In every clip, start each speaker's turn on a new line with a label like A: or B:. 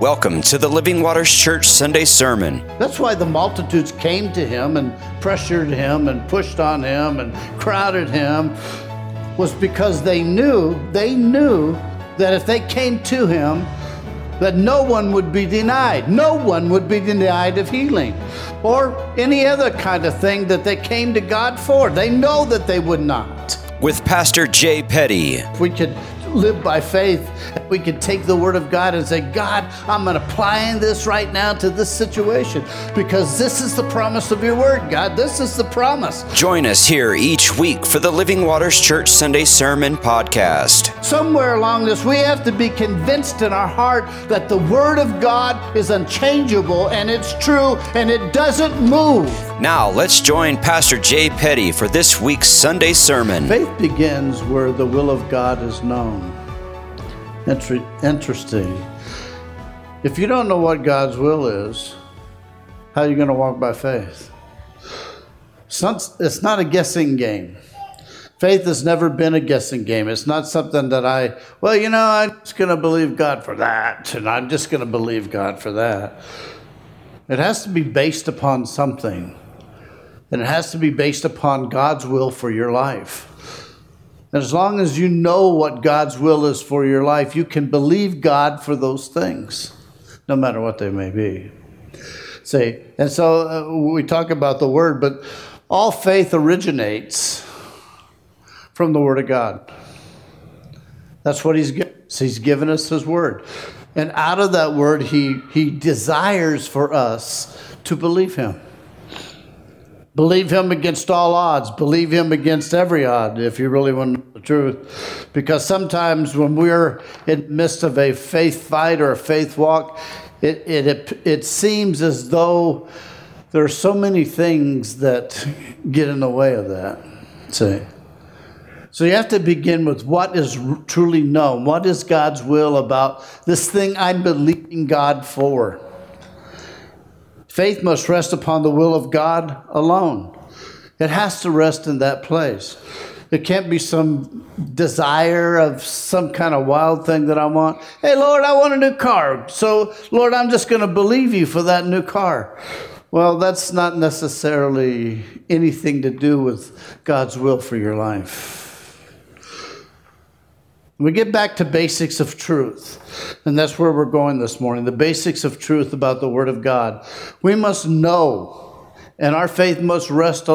A: Welcome to the Living Waters Church Sunday Sermon.
B: That's why the multitudes came to him and pressured him and pushed on him and crowded him was because they knew, they knew that if they came to him, that no one would be denied. No one would be denied of healing or any other kind of thing that they came to God for. They know that they would not.
A: With Pastor Jay Petty.
B: If we could live by faith, we can take the Word of God and say, God, I'm applying this right now to this situation because this is the promise of your Word, God. This is the promise.
A: Join us here each week for the Living Waters Church Sunday Sermon podcast.
B: Somewhere along this, we have to be convinced in our heart that the Word of God is unchangeable and it's true and it doesn't move.
A: Now, let's join Pastor Jay Petty for this week's Sunday sermon.
B: Faith begins where the will of God is known. Interesting. If you don't know what God's will is, how are you going to walk by faith? It's not, it's not a guessing game. Faith has never been a guessing game. It's not something that I, well, you know, I'm just going to believe God for that, and I'm just going to believe God for that. It has to be based upon something. And it has to be based upon God's will for your life. As long as you know what God's will is for your life, you can believe God for those things, no matter what they may be. Say, and so uh, we talk about the word, but all faith originates from the word of God. That's what he's given. He's given us his word. And out of that word, he, he desires for us to believe him. Believe him against all odds. Believe him against every odd, if you really want the truth. Because sometimes when we're in the midst of a faith fight or a faith walk, it, it, it, it seems as though there are so many things that get in the way of that. See? So you have to begin with what is truly known. What is God's will about this thing I'm believing God for? Faith must rest upon the will of God alone. It has to rest in that place. It can't be some desire of some kind of wild thing that I want. Hey, Lord, I want a new car. So, Lord, I'm just going to believe you for that new car. Well, that's not necessarily anything to do with God's will for your life. We get back to basics of truth, and that's where we're going this morning the basics of truth about the Word of God. We must know, and our faith must rest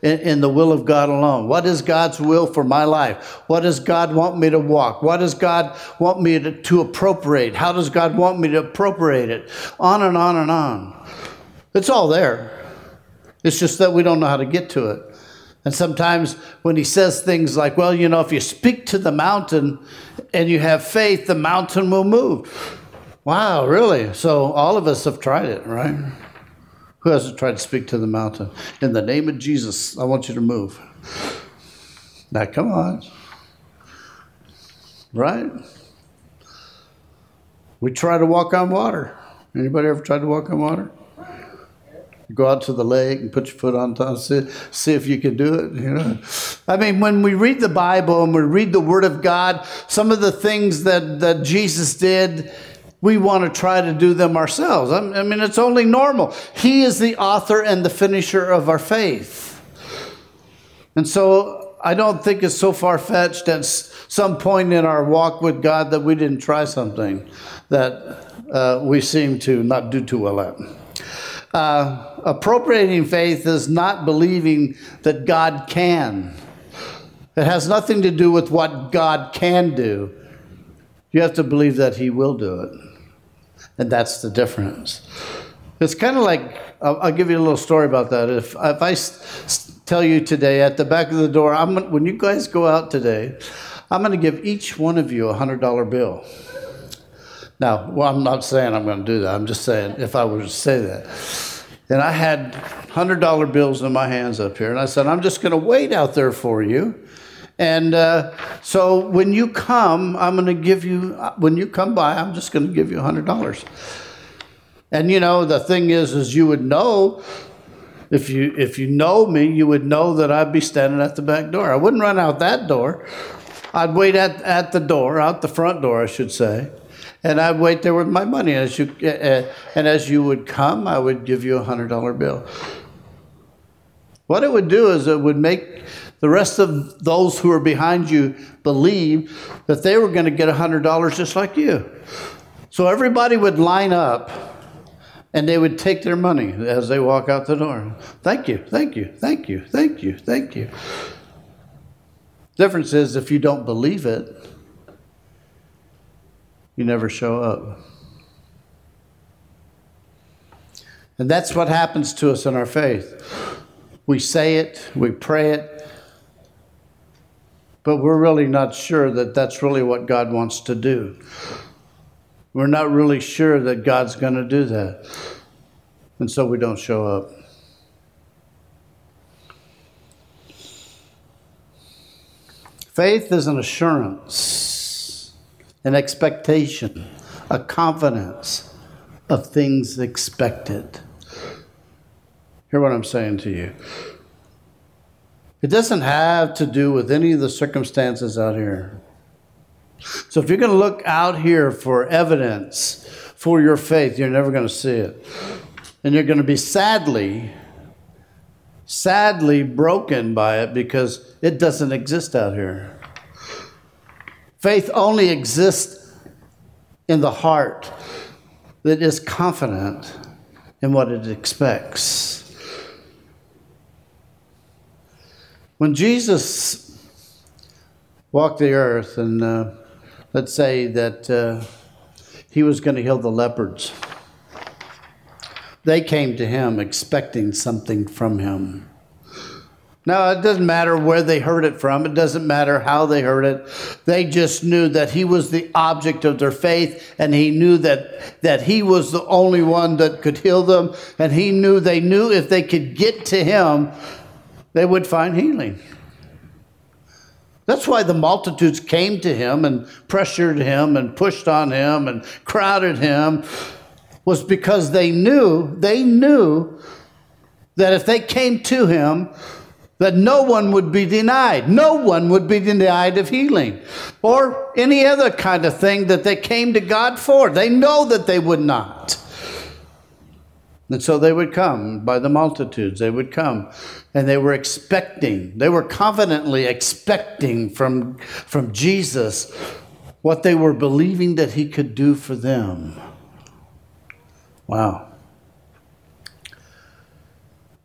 B: in, the will of God alone. What is God's will for my life? What does God want me to walk? What does God want me to, to appropriate? How does God want me to appropriate it? On and on and on. It's all there. It's just that we don't know how to get to it. And sometimes when he says things like, well, you know, if you speak to the mountain and you have faith, the mountain will move. Wow, really? So all of us have tried it, right? Who hasn't tried to speak to the mountain? In the name of Jesus, I want you to move. Now, come on. Right? We try to walk on water. Anybody ever tried to walk on water? Go out to the lake and put your foot on top, see, see if you can do it. You know, I mean, when we read the Bible and we read the Word of God, some of the things that that Jesus did. We want to try to do them ourselves. I mean, it's only normal. He is the author and the finisher of our faith. And so I don't think it's so far fetched at some point in our walk with God that we didn't try something that uh, we seem to not do too well at. Uh, appropriating faith is not believing that God can. It has nothing to do with what God can do. You have to believe that He will do it. And that's the difference. It's kind of like I'll, I'll, give you a little story about that. If, if I tell you today at the back of the door, I'm, when you guys go out today, I'm going to give each one of you a $100 bill. Now, well, I'm not saying I'm going to do that. I'm just saying if I were to say that. And I had $100 bills in my hands up here. And I said, I'm just going to wait out there for you. And uh, so when you come, I'm going to give you, when you come by, I'm just going to give you $100. And you know, the thing is, is you would know if you if you know me, you would know that I'd be standing at the back door. I wouldn't run out that door. I'd wait at, at the door, out the front door, I should say. And I'd wait there with my money. And as you, uh, and as you would come, I would give you a $100 bill. What it would do is it would make the rest of those who are behind you believe that they were going to get a $100 just like you. So everybody would line up and they would take their money as they walk out the door. Thank you, thank you, thank you, thank you, thank you. Difference is if you don't believe it, you never show up. And that's what happens to us in our faith. We say it, we pray it, but we're really not sure that that's really what God wants to do. We're not really sure that God's going to do that. And so we don't show up. Faith is an assurance, an expectation, a confidence of things expected. Hear what I'm saying to you. It doesn't have to do with any of the circumstances out here. So if you're going to look out here for evidence for your faith, you're never going to see it. And you're going to be sadly, sadly broken by it because it doesn't exist out here. Faith only exists in the heart that is confident in what it expects. When Jesus walked the earth, and uh, let's say that uh, he was going to heal the leopards, they came to him expecting something from him. Now, it doesn't matter where they heard it from, it doesn't matter how they heard it. They just knew that he was the object of their faith, and he knew that, that he was the only one that could heal them, and he knew they knew if they could get to him, they would find healing. That's why the multitudes came to him and pressured him and pushed on him and crowded him was because they knew, they knew that if they came to him, that no one would be denied. No one would be denied of healing or any other kind of thing that they came to God for. They know that they would not. And so they would come by the multitudes. They would come and they were expecting, they were confidently expecting from, from Jesus what they were believing that he could do for them. Wow.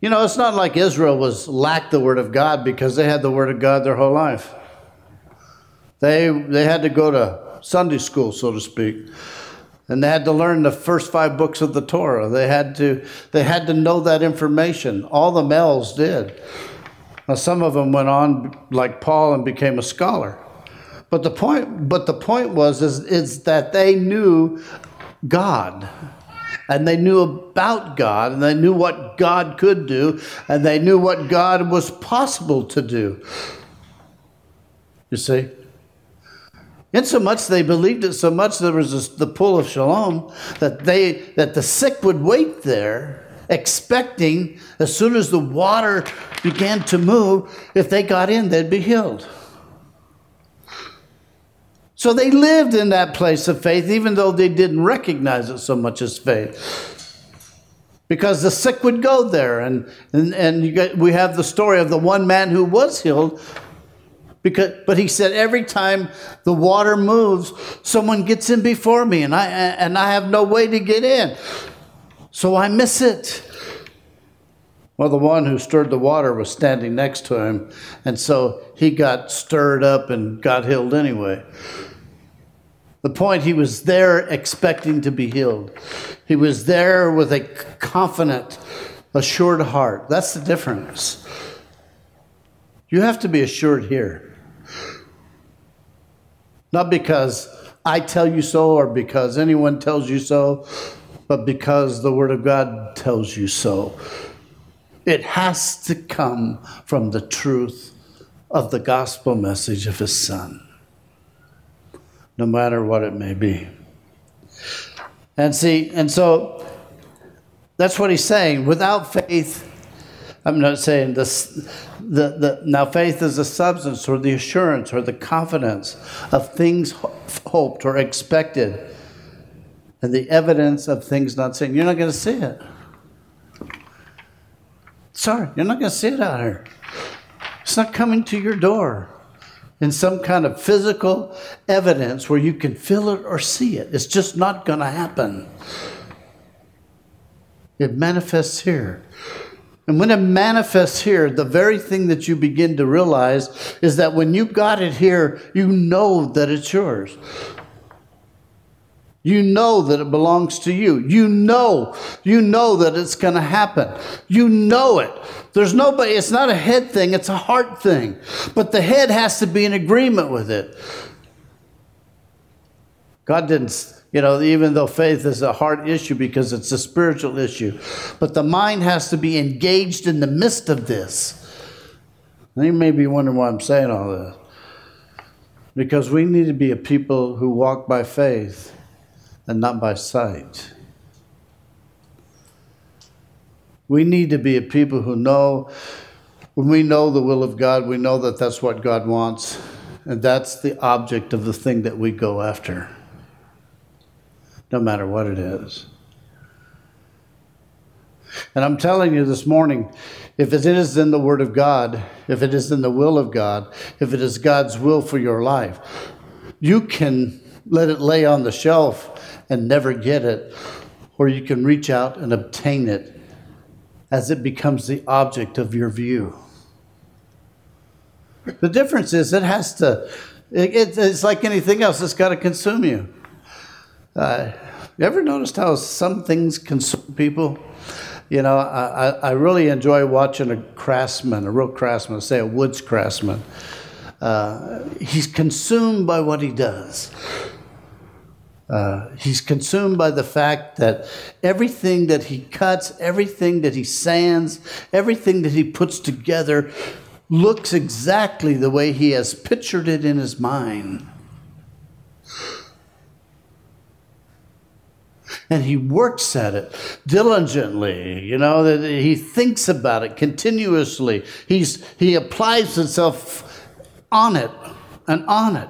B: You know, it's not like Israel was lacked the word of God because they had the word of God their whole life. They, they had to go to Sunday school, so to speak and they had to learn the first five books of the Torah. They had to, they had to know that information. All the males did. Now, some of them went on, like Paul, and became a scholar. But the point, but the point was is, is that they knew God. And they knew about God, and they knew what God could do, and they knew what God was possible to do. You see? Insomuch they believed it so much there was this, the pool of Siloam that they that the sick would wait there, expecting as soon as the water began to move, if they got in, they'd be healed. So they lived in that place of faith, even though they didn't recognize it so much as faith. Because the sick would go there, and, and, and get, we have the story of the one man who was healed because, but he said, every time the water moves, someone gets in before me, and I, and I have no way to get in. So I miss it. Well, the one who stirred the water was standing next to him, and so he got stirred up and got healed anyway. The point, he was there expecting to be healed. He was there with a confident, assured heart. That's the difference. You have to be assured here. Not because I tell you so or because anyone tells you so, but because the Word of God tells you so. It has to come from the truth of the gospel message of His Son, no matter what it may be. And see, and so that's what he's saying. Without faith, I'm not saying this the, the, now, faith is the substance or the assurance or the confidence of things hoped or expected. and the evidence of things not seen. You're not going to see it. Sorry, you're not going to see it out here. It's not coming to your door in some kind of physical evidence where you can feel it or see it. It's just not going to happen. It manifests here. And when it manifests here, the very thing that you begin to realize is that when you got it here, you know that it's yours. You know that it belongs to you. You know, you know that it's going to happen. You know it. There's nobody, it's not a head thing, it's a heart thing. But the head has to be in agreement with it. God didn't you know, even though faith is a heart issue because it's a spiritual issue. But the mind has to be engaged in the midst of this. And you may be wondering why I'm saying all this. Because we need to be a people who walk by faith and not by sight. We need to be a people who know, when we know the will of God, we know that that's what God wants, and that's the object of the thing that we go after no matter what it is. And I'm telling you this morning, if it is in the Word of God, if it is in the will of God, if it is God's will for your life, you can let it lay on the shelf and never get it, or you can reach out and obtain it as it becomes the object of your view. The difference is it has to, it, it's like anything else, it's got to consume you. Uh, you ever noticed how some things consume people? You know, I, I really enjoy watching a craftsman, a real craftsman, say a woods craftsman. Uh, he's consumed by what he does. Uh, he's consumed by the fact that everything that he cuts, everything that he sands, everything that he puts together looks exactly the way he has pictured it in his mind. and he works at it diligently you know that he thinks about it continuously he's he applies himself on it and on it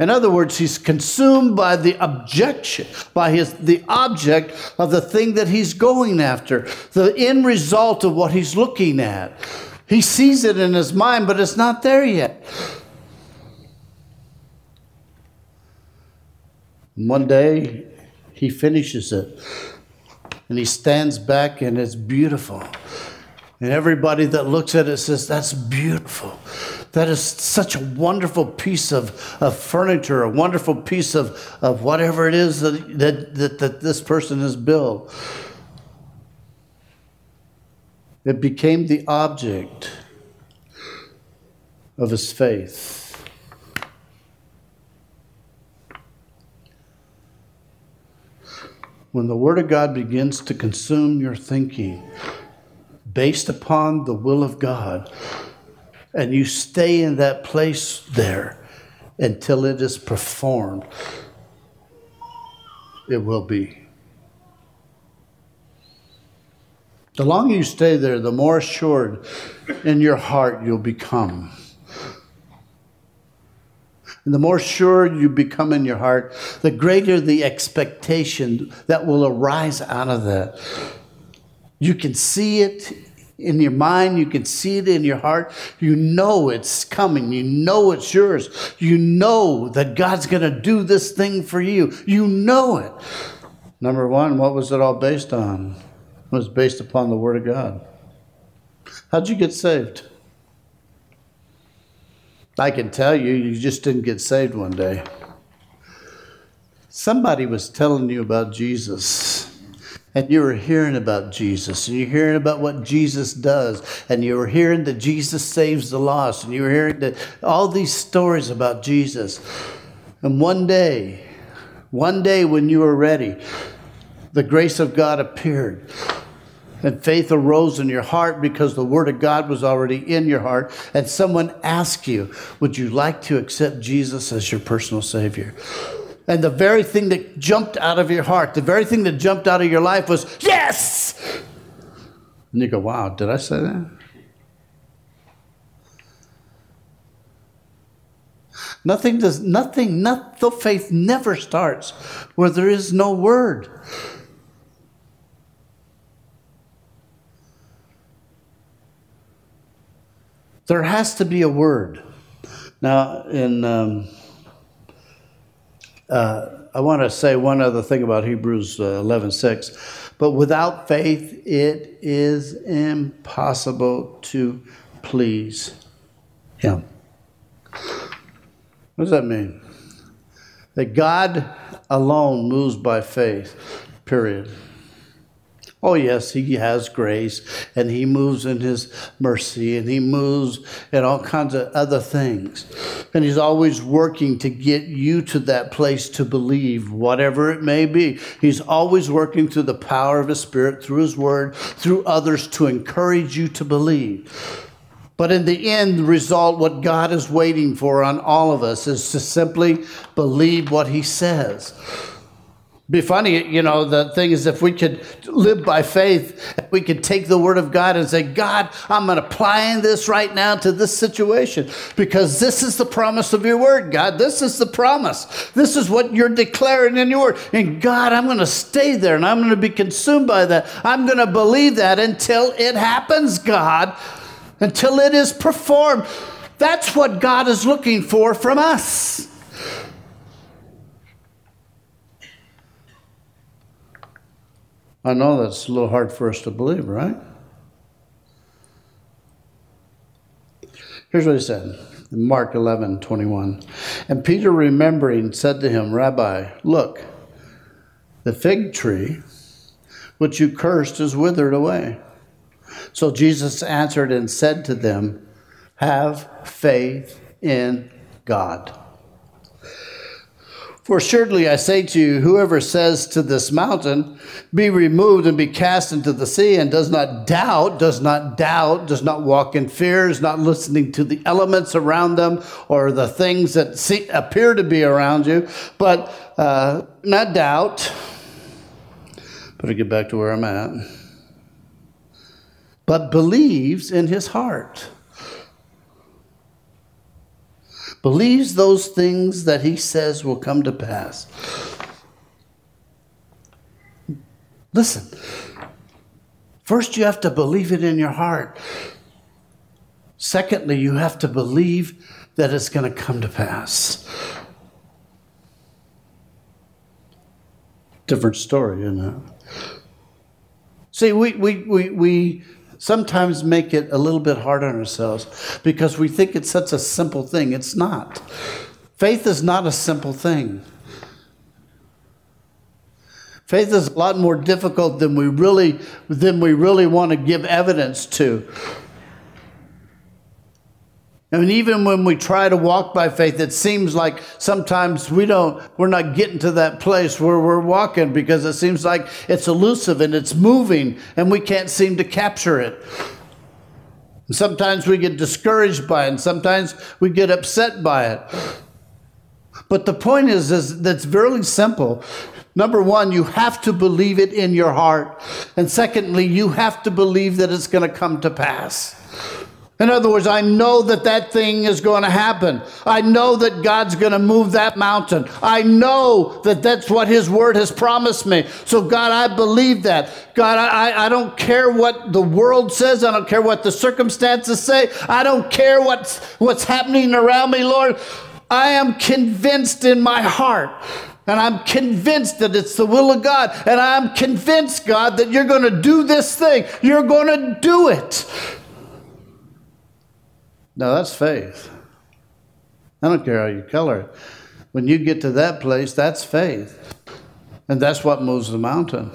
B: in other words, he's consumed by the objection, by his, the object of the thing that he's going after, the end result of what he's looking at. He sees it in his mind, but it's not there yet. One day, he finishes it and he stands back and it's beautiful. And everybody that looks at it says, That's beautiful. That is such a wonderful piece of, of furniture, a wonderful piece of, of whatever it is that, that, that, that this person has built. It became the object of his faith. when the Word of God begins to consume your thinking based upon the will of God, and you stay in that place there until it is performed, it will be. The longer you stay there, the more assured in your heart you'll become. And the more sure you become in your heart, the greater the expectation that will arise out of that. You can see it in your mind, you can see it in your heart. You know it's coming, you know it's yours. You know that God's going to do this thing for you. You know it. Number one, what was it all based on? It was based upon the Word of God. How'd you get saved? I can tell you, you just didn't get saved one day. Somebody was telling you about Jesus, and you were hearing about Jesus, and you're hearing about what Jesus does, and you were hearing that Jesus saves the lost, and you were hearing that all these stories about Jesus. And one day, one day when you were ready, the grace of God appeared and faith arose in your heart because the Word of God was already in your heart, and someone asked you, Would you like to accept Jesus as your personal Savior? And the very thing that jumped out of your heart, the very thing that jumped out of your life was, Yes! And you go, Wow, did I say that? Nothing does, nothing, not, the faith never starts where there is no word. There has to be a word. Now, in um, uh, I want to say one other thing about Hebrews uh, 11 6. But without faith, it is impossible to please Him. What does that mean? That God alone moves by faith, period. Oh, yes, he has grace and he moves in his mercy and he moves in all kinds of other things. And he's always working to get you to that place to believe, whatever it may be. He's always working through the power of his spirit, through his word, through others to encourage you to believe. But in the end, the result, what God is waiting for on all of us is to simply believe what he says be funny, you know, the thing is if we could live by faith, we could take the word of God and say, God, I'm applying this right now to this situation because this is the promise of your word, God. This is the promise. This is what you're declaring in your word. And God, I'm going to stay there and I'm going to be consumed by that. I'm going to believe that until it happens, God, until it is performed. That's what God is looking for from us. I know that's a little hard for us to believe, right? Here's what he said Mark 11 21. And Peter, remembering, said to him, Rabbi, look, the fig tree which you cursed is withered away. So Jesus answered and said to them, Have faith in God. For assuredly I say to you, whoever says to this mountain, Be removed and be cast into the sea, and does not doubt, does not doubt, does not walk in fear, is not listening to the elements around them or the things that see, appear to be around you, but uh, not doubt. Better get back to where I'm at. But believes in his heart believes those things that he says will come to pass. Listen, first you have to believe it in your heart. Secondly, you have to believe that it's going to come to pass. Different story, you know. See, we, we, we, we sometimes make it a little bit hard on ourselves because we think it's such a simple thing. It's not. Faith is not a simple thing. Faith is a lot more difficult than we really than we really want to give evidence to. Mean, even when we try to walk by faith, it seems like sometimes we don't, we're not getting to that place where we're walking because it seems like it's elusive and it's moving and we can't seem to capture it. And sometimes we get discouraged by it and sometimes we get upset by it. But the point is, is that's very simple. Number one, you have to believe it in your heart. And secondly, you have to believe that it's going to come to pass. In other words, I know that that thing is going to happen. I know that God's going to move that mountain. I know that that's what His Word has promised me. So, God, I believe that. God, I, I don't care what the world says. I don't care what the circumstances say. I don't care what's, what's happening around me, Lord. I am convinced in my heart and I'm convinced that it's the will of God. And I'm convinced, God, that you're going to do this thing. You're going to do it. Now that's faith. I don't care how you color it. When you get to that place, that's faith. And that's what moves the mountain.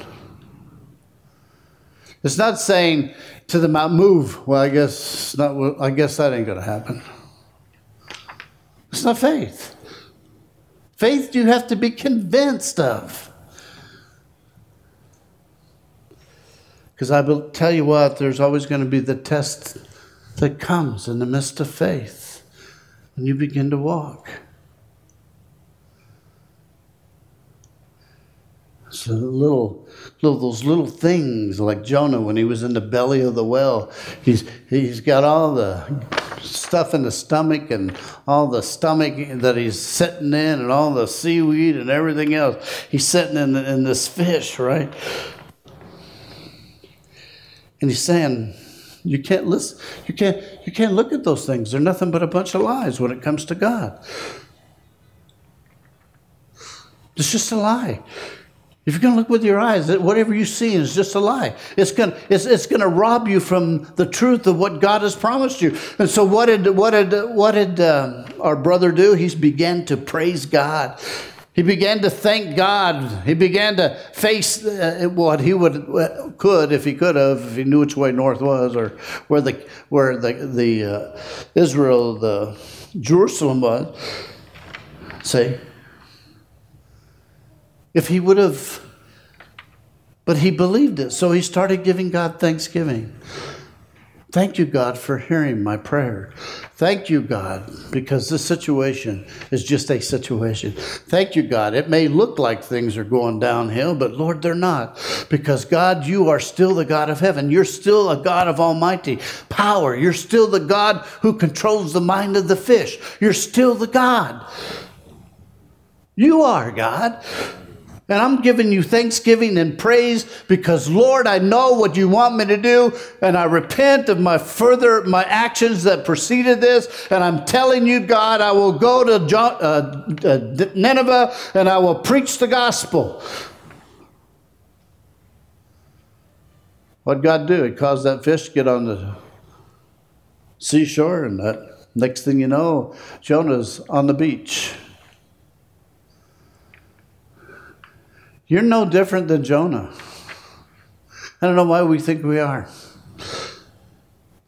B: It's not saying to the mountain, move. Well, I guess not. I guess that ain't going to happen. It's not faith. Faith you have to be convinced of. Because I will tell you what, there's always going to be the test that comes in the midst of faith when you begin to walk. So little, little those little things like Jonah when he was in the belly of the well. He's he's got all the stuff in the stomach and all the stomach that he's sitting in and all the seaweed and everything else. He's sitting in, in this fish, right? And he's saying, you can't listen, you can't, you can't look at those things. They're nothing but a bunch of lies when it comes to God. It's just a lie. If you're going to look with your eyes, whatever you see is just a lie. It's going, it's, it's going to rob you from the truth of what God has promised you. And so, what did, what did, what did uh, our brother do? He began to praise God. He began to thank God. He began to face uh, what he would uh, could if he could have, if he knew which way north was, or where the where the the uh, Israel, the Jerusalem was. See, if he would have, but he believed it, so he started giving God thanksgiving. Thank you, God, for hearing my prayer. Thank you, God, because this situation is just a situation. Thank you, God. It may look like things are going downhill, but Lord, they're not. Because, God, you are still the God of heaven. You're still a God of almighty power. You're still the God who controls the mind of the fish. You're still the God. You are God. And I'm giving you thanksgiving and praise because, Lord, I know what you want me to do, and I repent of my further my actions that preceded this. And I'm telling you, God, I will go to John, uh, uh, Nineveh and I will preach the gospel. What God do? He caused that fish to get on the seashore, and that next thing you know, Jonah's on the beach. You're no different than Jonah. I don't know why we think we are.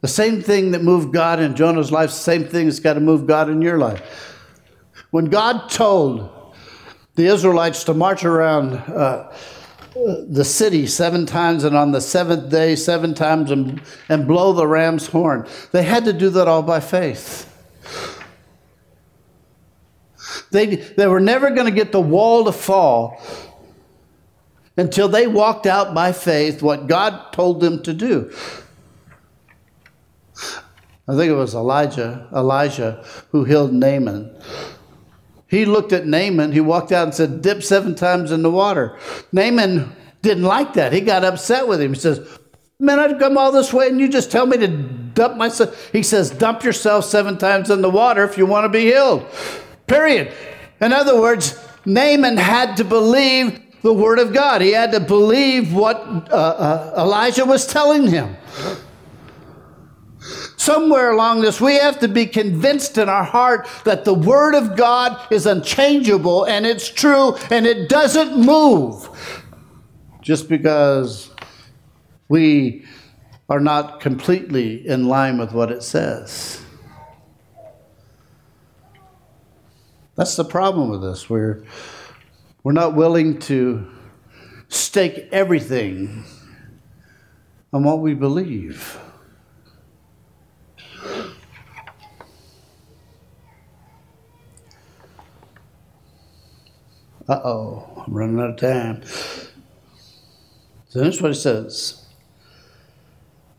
B: The same thing that moved God in Jonah's life, the same thing that's got to move God in your life. When God told the Israelites to march around uh, the city seven times and on the seventh day seven times and, and blow the ram's horn, they had to do that all by faith. They, they were never going to get the wall to fall until they walked out by faith what God told them to do. I think it was Elijah, Elijah who healed Naaman. He looked at Naaman, he walked out and said, Dip seven times in the water. Naaman didn't like that. He got upset with him. He says, Man, I've come all this way and you just tell me to dump myself. He says, Dump yourself seven times in the water if you want to be healed. Period. In other words, Naaman had to believe the Word of God. He had to believe what uh, uh, Elijah was telling him. Somewhere along this, we have to be convinced in our heart that the Word of God is unchangeable and it's true and it doesn't move just because we are not completely in line with what it says. That's the problem with this. We're we're not willing to stake everything on what we believe. Uh oh, I'm running out of time. So that's what it says.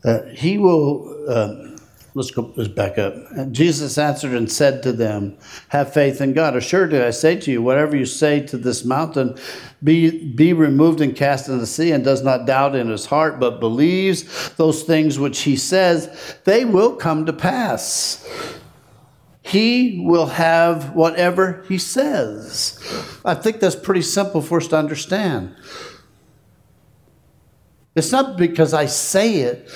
B: That he will um, let's go let's back up. And Jesus answered and said to them, Have faith in God. Assuredly I say to you, whatever you say to this mountain, be, be removed and cast into the sea, and does not doubt in his heart, but believes those things which he says, they will come to pass. He will have whatever he says. I think that's pretty simple for us to understand. It's not because I say it,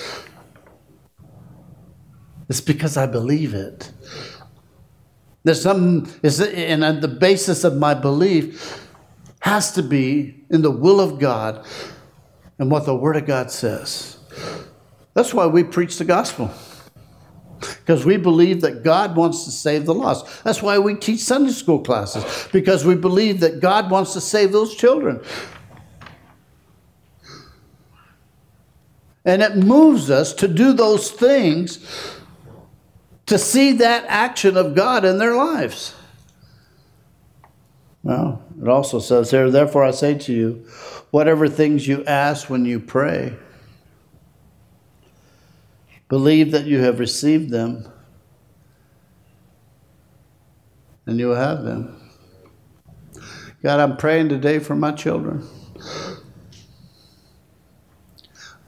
B: it's because I believe it. There's some, and the basis of my belief has to be in the will of God and what the Word of God says. That's why we preach the gospel. Because we believe that God wants to save the lost. That's why we teach Sunday school classes, because we believe that God wants to save those children. And it moves us to do those things to see that action of God in their lives. Well, it also says here, therefore I say to you, whatever things you ask when you pray, believe that you have received them and you'll have them. God, I'm praying today for my children.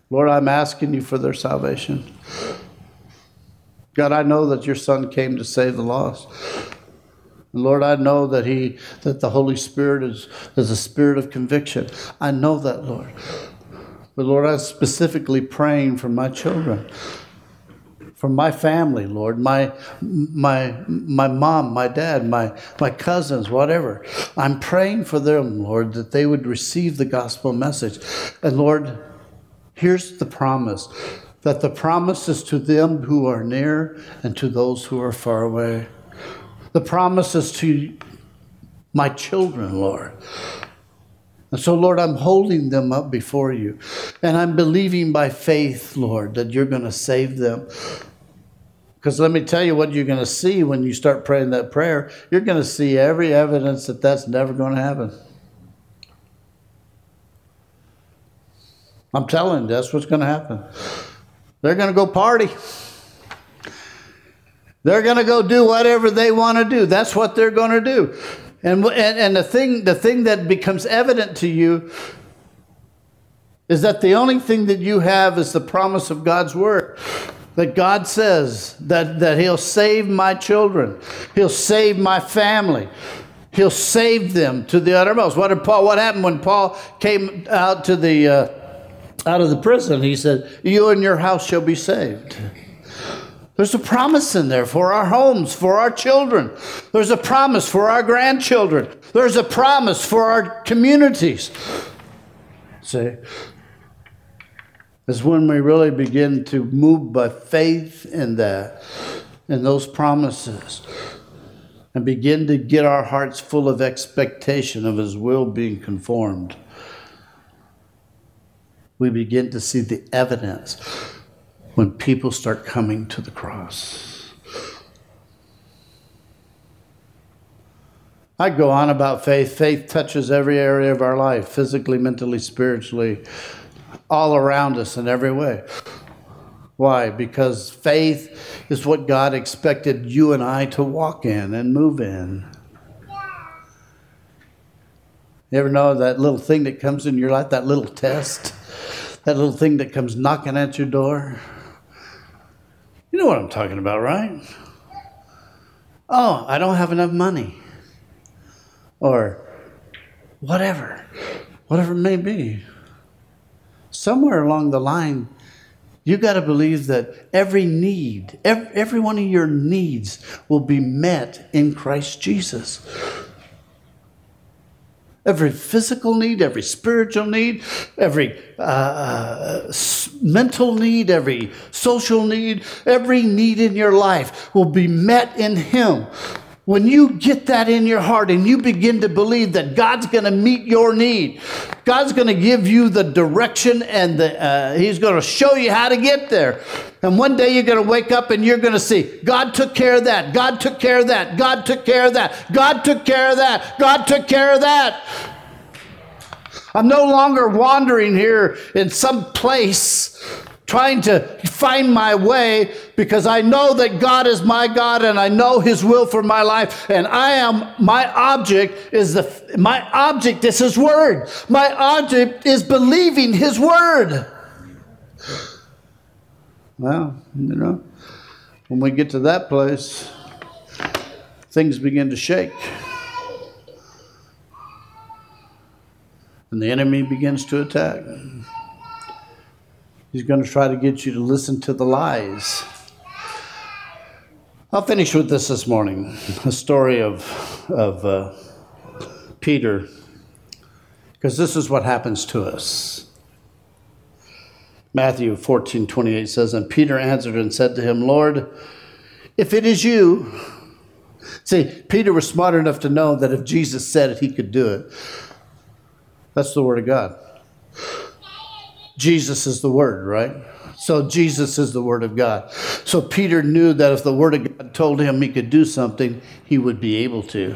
B: Lord, I'm asking you for their salvation. God, I know that your son came to save the lost. Lord, I know that He that the Holy Spirit is, is a spirit of conviction. I know that, Lord. But Lord, I'm specifically praying for my children, for my family, Lord, my my my mom, my dad, my my cousins, whatever. I'm praying for them, Lord, that they would receive the gospel message. And Lord, here's the promise that the promise is to them who are near and to those who are far away the promises to my children, Lord. And so, Lord, I'm holding them up before you. And I'm believing by faith, Lord, that you're going to save them. Because let me tell you what you're going to see when you start praying that prayer. You're going to see every evidence that that's never going to happen. I'm telling you, that's what's going to happen. They're going to go party. They're going to go do whatever they want to do. That's what they're going to do. And, and, and the, thing, the thing that becomes evident to you is that the only thing that you have is the promise of God's word. That God says that, that He'll save my children, He'll save my family. He'll save them to the uttermost. What did Paul? What happened when Paul came out to the uh, out of the prison? He said, "You and your house shall be saved." There's a promise in there for our homes, for our children. There's a promise for our grandchildren. There's a promise for our communities. See? Is when we really begin to move by faith in that, in those promises, and begin to get our hearts full of expectation of His will being conformed. We begin to see the evidence when people start coming to the cross. I go on about faith. Faith touches every area of our life physically, mentally, spiritually, all around us in every way. Why? Because faith is what God expected you and I to walk in and move in. You ever know that little thing that comes in your life, that little test, that little thing that comes knocking at your door? You know what I'm talking about, right? Oh, I don't have enough money. Or whatever, whatever it may be. Somewhere along the line, you got to believe that every need, every, every one of your needs will be met in Christ Jesus every physical need, every spiritual need, every uh, mental need, every social need, every need in your life will be met in Him. When you get that in your heart and you begin to believe that God's going to meet your need, God's going to give you the direction and the, uh, He's going to show you how to get there. And one day you're going to wake up and you're going to see God took care of that. God took care of that. God took care of that. God took care of that. God took care of that. I'm no longer wandering here in some place trying to find my way because I know that God is my God and I know his will for my life and I am my object is the my object is his word. My object is believing his word. Well, you know, when we get to that place, things begin to shake. And the enemy begins to attack. He's going to try to get you to listen to the lies. I'll finish with this this morning a story of, of uh, Peter, because this is what happens to us. Matthew 14 28 says, And Peter answered and said to him, Lord, if it is you, see, Peter was smart enough to know that if Jesus said it, he could do it. That's the Word of God. Jesus is the Word, right? So Jesus is the Word of God. So Peter knew that if the Word of God told him he could do something, he would be able to.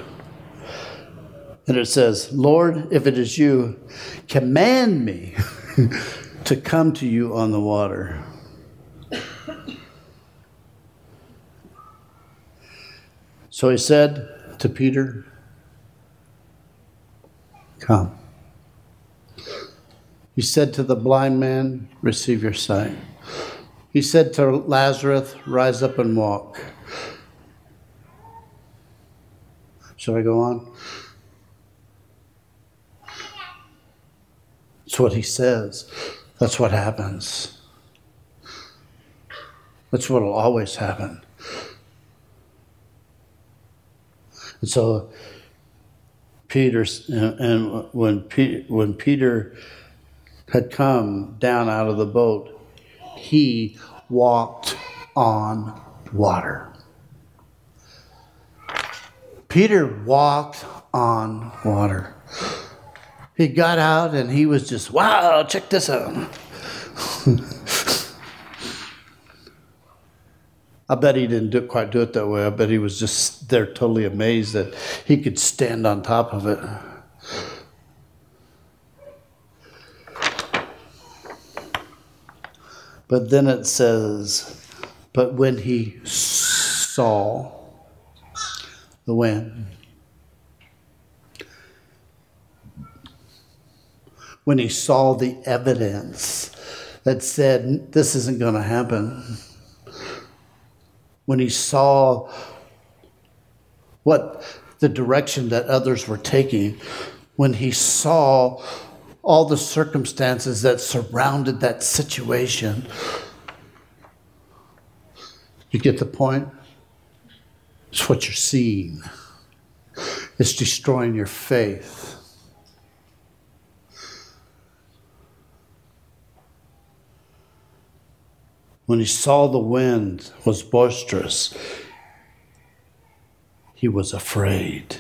B: And it says, Lord, if it is you, command me to come to you on the water. So he said, to Peter, Come. He said to the blind man, Receive your sight. He said to Lazarus, Rise up and walk. Shall I go on? That's what he says. That's what happens. That's what will always happen. And so, Peter, and when, when Peter had come down out of the boat, he walked on water. Peter walked on water. He got out and he was just, wow, check this out. I bet he didn't do, quite do it that way. I bet he was just there totally amazed that he could stand on top of it. But then it says, but when he saw the wind, when he saw the evidence that said, this isn't going to happen. When he saw what the direction that others were taking, when he saw all the circumstances that surrounded that situation. You get the point? It's what you're seeing. It's destroying your faith. when he saw the wind was boisterous, he was afraid.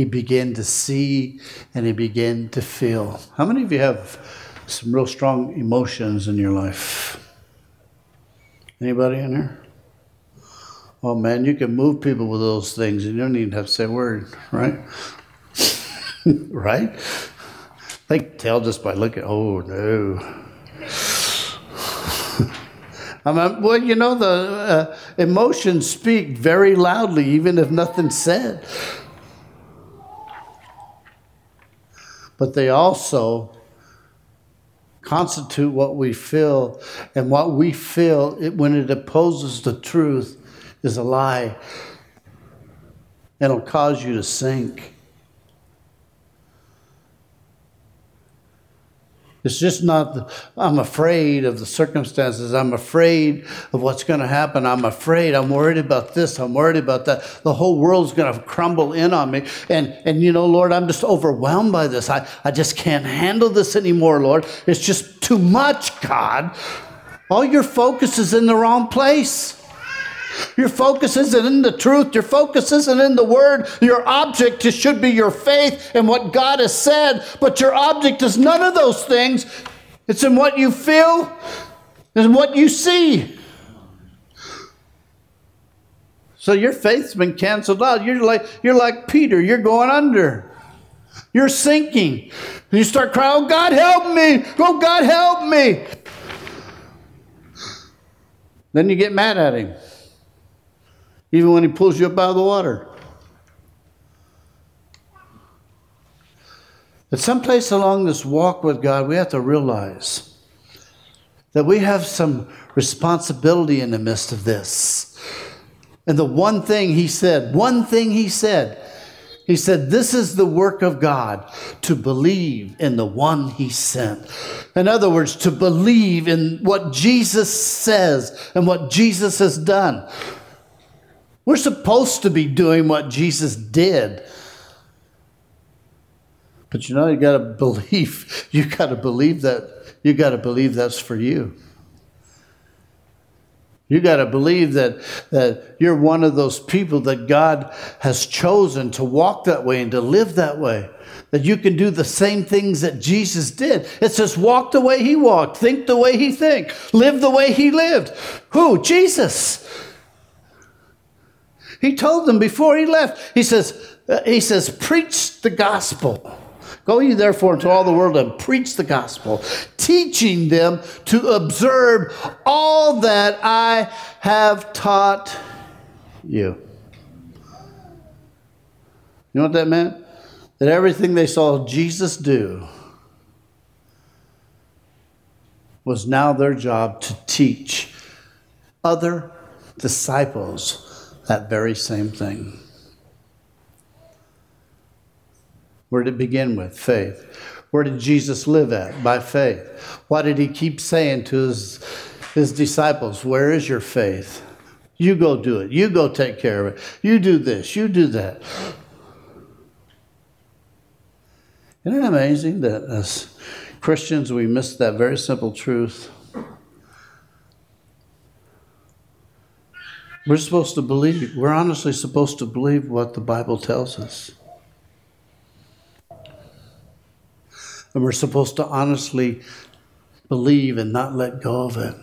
B: He began to see and he began to feel. How many of you have some real strong emotions in your life? Anybody in here? Oh man, you can move people with those things and you don't even have to say a word, right? right? They can tell just by looking, oh no. I mean, well, you know, the uh, emotions speak very loudly, even if nothing's said. But they also constitute what we feel, and what we feel it, when it opposes the truth is a lie. It'll cause you to sink. It's just not, I'm afraid of the circumstances. I'm afraid of what's going to happen. I'm afraid. I'm worried about this. I'm worried about that. The whole world's going to crumble in on me. And, and you know, Lord, I'm just overwhelmed by this. I, I just can't handle this anymore, Lord. It's just too much, God. All your focus is in the wrong place. Your focus isn't in the truth. Your focus isn't in the word. Your object should be your faith and what God has said, but your object is none of those things. It's in what you feel and what you see. So your faith's been canceled out. You're like, you're like Peter, you're going under. You're sinking. And You start crying, Oh, God, help me. Oh, God, help me. Then you get mad at him even when He pulls you up out of the water. But someplace along this walk with God, we have to realize that we have some responsibility in the midst of this. And the one thing He said, one thing He said, he said, This is the work of God, to believe in the one He sent. In other words, to believe in what Jesus says and what Jesus has done. We're supposed to be doing what Jesus did. But you know, you got to believe, you got to believe that, you got to believe that's for you. You got to believe that, that you're one of those people that God has chosen to walk that way and to live that way. That you can do the same things that Jesus did. It says, walk the way he walked, think the way he think, live the way he lived. Who? Jesus. He told them before he left, he says, uh, he says, preach the gospel. Go ye therefore into all the world and preach the gospel, teaching them to observe all that I have taught you. You know what that meant? That everything they saw Jesus do was now their job to teach other disciples that very same thing. Where did it begin with? Faith. Where did Jesus live at? By faith. Why did he keep saying to his, his disciples, Where is your faith? You go do it. You go take care of it. You do this. You do that. Isn't it amazing that as Christians we miss that very simple truth? We're supposed to believe, we're honestly supposed to believe what the Bible tells us. And we're supposed to honestly believe and not let go of it.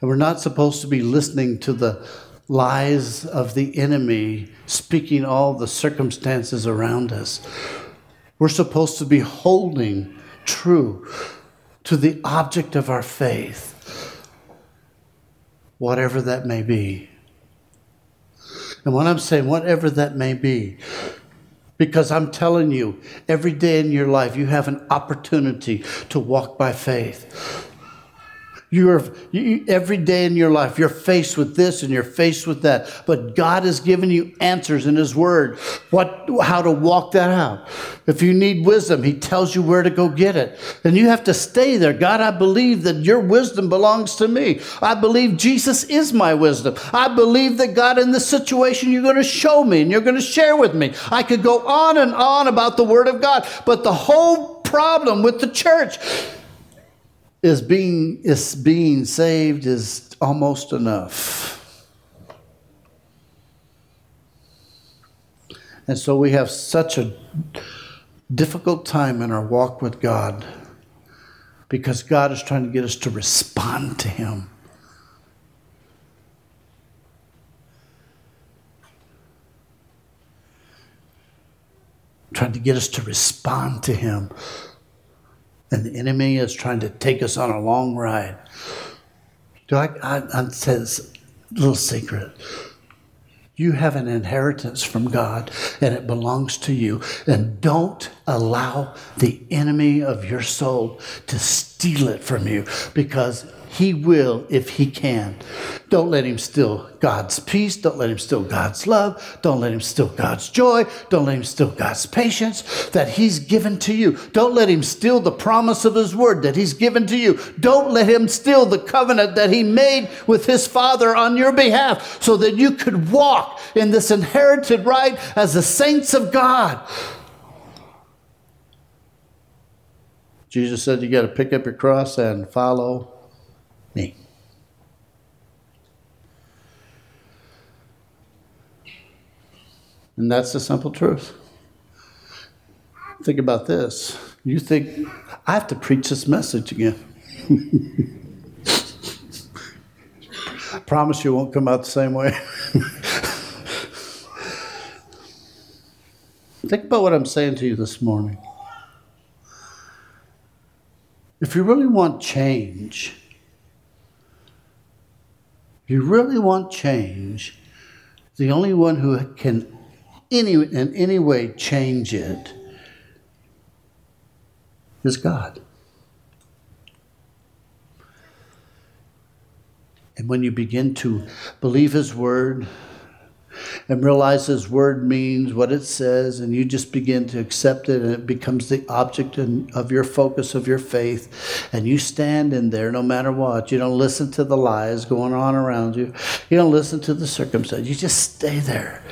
B: And we're not supposed to be listening to the lies of the enemy speaking all the circumstances around us. We're supposed to be holding true to the object of our faith, whatever that may be. And when I'm saying whatever that may be, because I'm telling you, every day in your life, you have an opportunity to walk by faith. You're you, every day in your life, you're faced with this and you're faced with that. But God has given you answers in His Word, what, how to walk that out. If you need wisdom, He tells you where to go get it. And you have to stay there. God, I believe that your wisdom belongs to me. I believe Jesus is my wisdom. I believe that God, in this situation, you're going to show me and you're going to share with me. I could go on and on about the Word of God, but the whole problem with the church is being is being saved is almost enough. And so we have such a difficult time in our walk with God because God is trying to get us to respond to Him. Trying to get us to respond to Him and the enemy is trying to take us on a long ride. Do I, I, I little secret. You have an inheritance from God and it belongs to you. And don't allow the enemy of your soul to steal it from you because he will if he can. Don't let him steal God's peace. Don't let him steal God's love. Don't let him steal God's joy. Don't let him steal God's patience that he's given to you. Don't let him steal the promise of his word that he's given to you. Don't let him steal the covenant that he made with his father on your behalf so that you could walk in this inherited right as the saints of God. Jesus said you got to pick up your cross and follow me. And that's the simple truth. Think about this. You think, I have to preach this message again. I promise you won't come out the same way. think about what I'm saying to you this morning. If you really want change, you really want change, the only one who can any, in any way change it is God. And when you begin to believe His Word, and realize His Word means what it says, and you just begin to accept it, and it becomes the object of your focus of your faith, and you stand in there no matter what. You don't listen to the lies going on around you, you don't listen to the circumstance. You just stay there.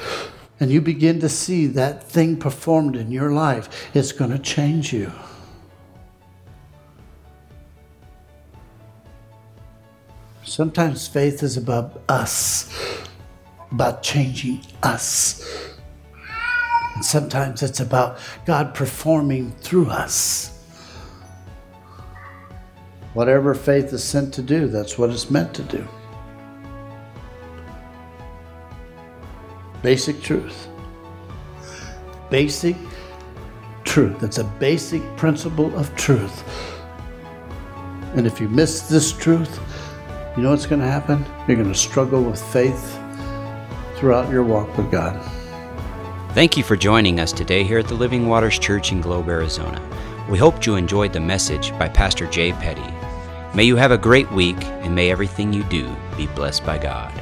B: And you begin to see that thing performed in your life, it's going to change you. Sometimes faith is about us about changing us. And sometimes it's about God performing through us. Whatever faith is sent to do, that's what it's meant to do. Basic truth. Basic truth. It's a basic principle of truth. And if you miss this truth, you know what's going to happen? You're going to struggle with faith throughout your walk with God.
A: Thank you for joining us today here at the Living Waters Church in Globe, Arizona. We hope you enjoyed the message by Pastor Jay Petty. May you have a great week, and may everything you do be blessed by God.